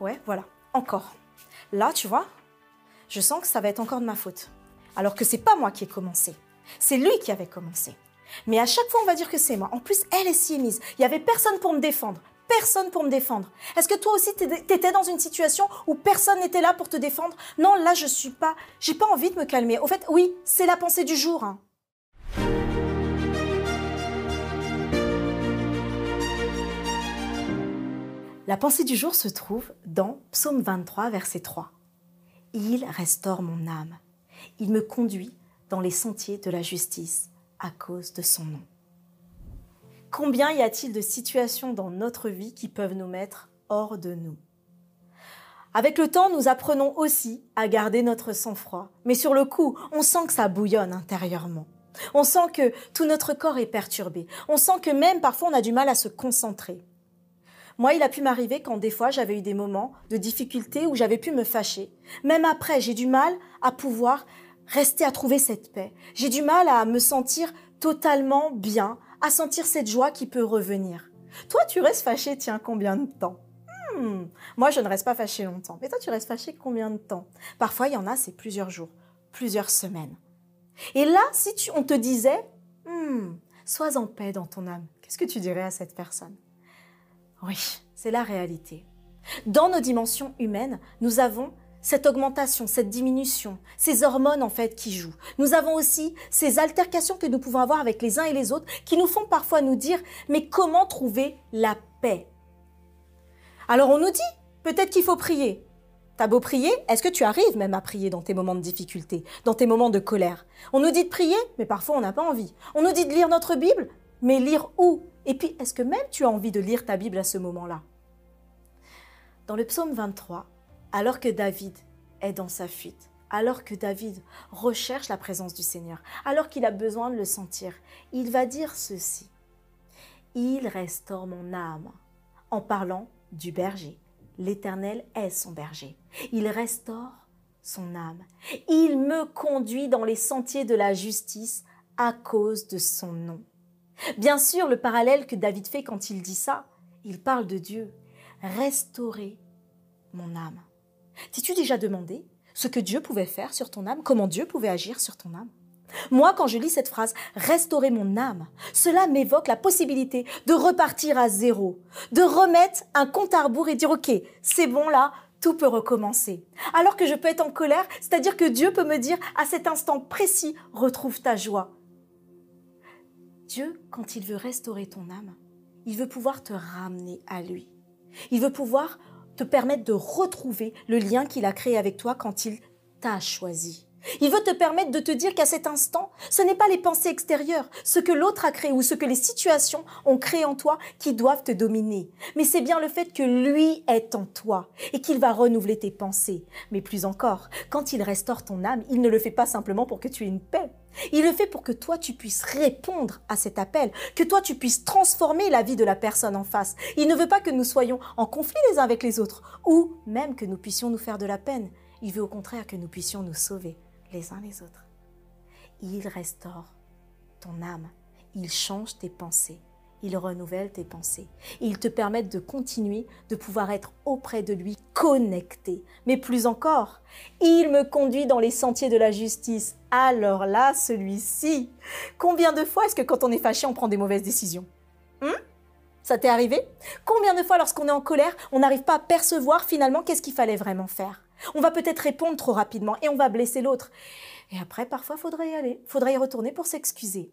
Ouais, voilà, encore. Là, tu vois, je sens que ça va être encore de ma faute. Alors que c'est pas moi qui ai commencé. C'est lui qui avait commencé. Mais à chaque fois, on va dire que c'est moi. En plus, elle est si émise. Il y avait personne pour me défendre. Personne pour me défendre. Est-ce que toi aussi, tu étais dans une situation où personne n'était là pour te défendre? Non, là, je suis pas. J'ai pas envie de me calmer. Au fait, oui, c'est la pensée du jour. Hein. La pensée du jour se trouve dans Psaume 23, verset 3. Il restaure mon âme. Il me conduit dans les sentiers de la justice à cause de son nom. Combien y a-t-il de situations dans notre vie qui peuvent nous mettre hors de nous? Avec le temps, nous apprenons aussi à garder notre sang-froid. Mais sur le coup, on sent que ça bouillonne intérieurement. On sent que tout notre corps est perturbé. On sent que même parfois on a du mal à se concentrer. Moi, il a pu m'arriver quand des fois j'avais eu des moments de difficulté où j'avais pu me fâcher. Même après, j'ai du mal à pouvoir rester à trouver cette paix. J'ai du mal à me sentir totalement bien, à sentir cette joie qui peut revenir. Toi, tu restes fâché, tiens, combien de temps? Hmm. Moi, je ne reste pas fâché longtemps. Mais toi, tu restes fâché combien de temps? Parfois, il y en a, c'est plusieurs jours, plusieurs semaines. Et là, si on te disait, hmm, sois en paix dans ton âme, qu'est-ce que tu dirais à cette personne? Oui, c'est la réalité. Dans nos dimensions humaines, nous avons cette augmentation, cette diminution, ces hormones en fait qui jouent. Nous avons aussi ces altercations que nous pouvons avoir avec les uns et les autres qui nous font parfois nous dire mais comment trouver la paix? Alors on nous dit peut-être qu'il faut prier. T'as beau prier, est-ce que tu arrives même à prier dans tes moments de difficulté, dans tes moments de colère? On nous dit de prier, mais parfois on n'a pas envie. On nous dit de lire notre Bible, mais lire où? Et puis, est-ce que même tu as envie de lire ta Bible à ce moment-là? Dans le psaume 23, alors que David est dans sa fuite, alors que David recherche la présence du Seigneur, alors qu'il a besoin de le sentir, il va dire ceci. Il restaure mon âme en parlant du berger. L'Éternel est son berger. Il restaure son âme. Il me conduit dans les sentiers de la justice à cause de son nom. Bien sûr, le parallèle que David fait quand il dit ça, il parle de Dieu. Restaurer mon âme. T'es-tu déjà demandé ce que Dieu pouvait faire sur ton âme, comment Dieu pouvait agir sur ton âme? Moi, quand je lis cette phrase, restaurer mon âme, cela m'évoque la possibilité de repartir à zéro, de remettre un compte à rebours et dire, OK, c'est bon là, tout peut recommencer. Alors que je peux être en colère, c'est-à-dire que Dieu peut me dire, à cet instant précis, retrouve ta joie. Dieu, quand il veut restaurer ton âme, il veut pouvoir te ramener à lui. Il veut pouvoir te permettre de retrouver le lien qu'il a créé avec toi quand il t'a choisi. Il veut te permettre de te dire qu'à cet instant, ce n'est pas les pensées extérieures, ce que l'autre a créé ou ce que les situations ont créé en toi qui doivent te dominer. Mais c'est bien le fait que lui est en toi et qu'il va renouveler tes pensées. Mais plus encore, quand il restaure ton âme, il ne le fait pas simplement pour que tu aies une paix. Il le fait pour que toi tu puisses répondre à cet appel, que toi tu puisses transformer la vie de la personne en face. Il ne veut pas que nous soyons en conflit les uns avec les autres, ou même que nous puissions nous faire de la peine. Il veut au contraire que nous puissions nous sauver les uns les autres. Il restaure ton âme, il change tes pensées, il renouvelle tes pensées. Il te permet de continuer, de pouvoir être auprès de lui, connecté. Mais plus encore, il me conduit dans les sentiers de la justice. Alors là, celui-ci, combien de fois est-ce que quand on est fâché, on prend des mauvaises décisions? Hmm? Ça t'est arrivé? Combien de fois, lorsqu'on est en colère, on n'arrive pas à percevoir finalement qu'est-ce qu'il fallait vraiment faire? On va peut-être répondre trop rapidement et on va blesser l'autre. Et après, parfois, faudrait y aller, faudrait y retourner pour s'excuser.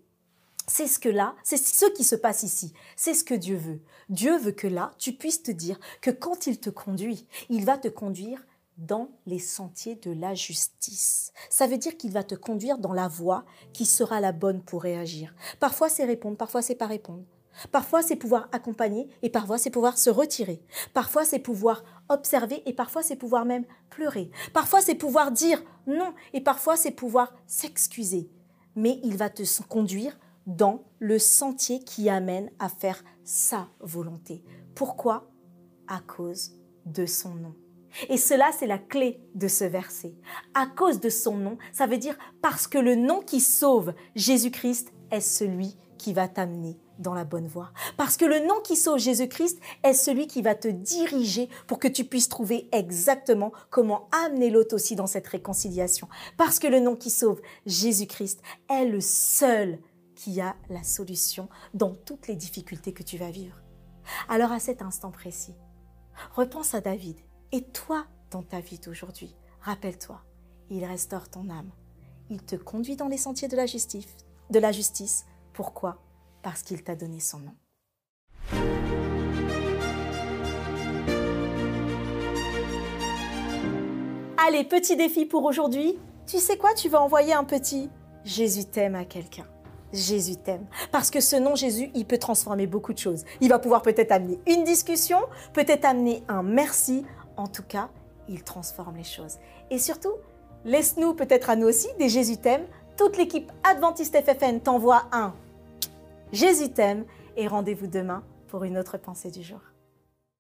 C'est ce que là, c'est ce qui se passe ici. C'est ce que Dieu veut. Dieu veut que là, tu puisses te dire que quand il te conduit, il va te conduire dans les sentiers de la justice. Ça veut dire qu'il va te conduire dans la voie qui sera la bonne pour réagir. Parfois c'est répondre, parfois c'est pas répondre. Parfois c'est pouvoir accompagner et parfois c'est pouvoir se retirer. Parfois c'est pouvoir observer et parfois c'est pouvoir même pleurer. Parfois c'est pouvoir dire non et parfois c'est pouvoir s'excuser. Mais il va te conduire dans le sentier qui amène à faire sa volonté. Pourquoi? À cause de son nom. Et cela, c'est la clé de ce verset. À cause de son nom, ça veut dire parce que le nom qui sauve, Jésus-Christ, est celui qui va t'amener dans la bonne voie. Parce que le nom qui sauve Jésus-Christ est celui qui va te diriger pour que tu puisses trouver exactement comment amener l'autre aussi dans cette réconciliation. Parce que le nom qui sauve Jésus-Christ est le seul qui a la solution dans toutes les difficultés que tu vas vivre. Alors à cet instant précis, repense à David et toi dans ta vie d'aujourd'hui. Rappelle-toi, il restaure ton âme. Il te conduit dans les sentiers de la justice. Pourquoi? Parce qu'il t'a donné son nom. Allez, petit défi pour aujourd'hui. Tu sais quoi? Tu vas envoyer un petit Jésus t'aime à quelqu'un. Jésus t'aime. Parce que ce nom Jésus, il peut transformer beaucoup de choses. Il va pouvoir peut-être amener une discussion, peut-être amener un merci. En tout cas, il transforme les choses. Et surtout, laisse-nous peut-être à nous aussi des Jésus t'aime. Toute l'équipe Adventiste FFN t'envoie un Jésus t'aime et rendez-vous demain pour une autre pensée du jour.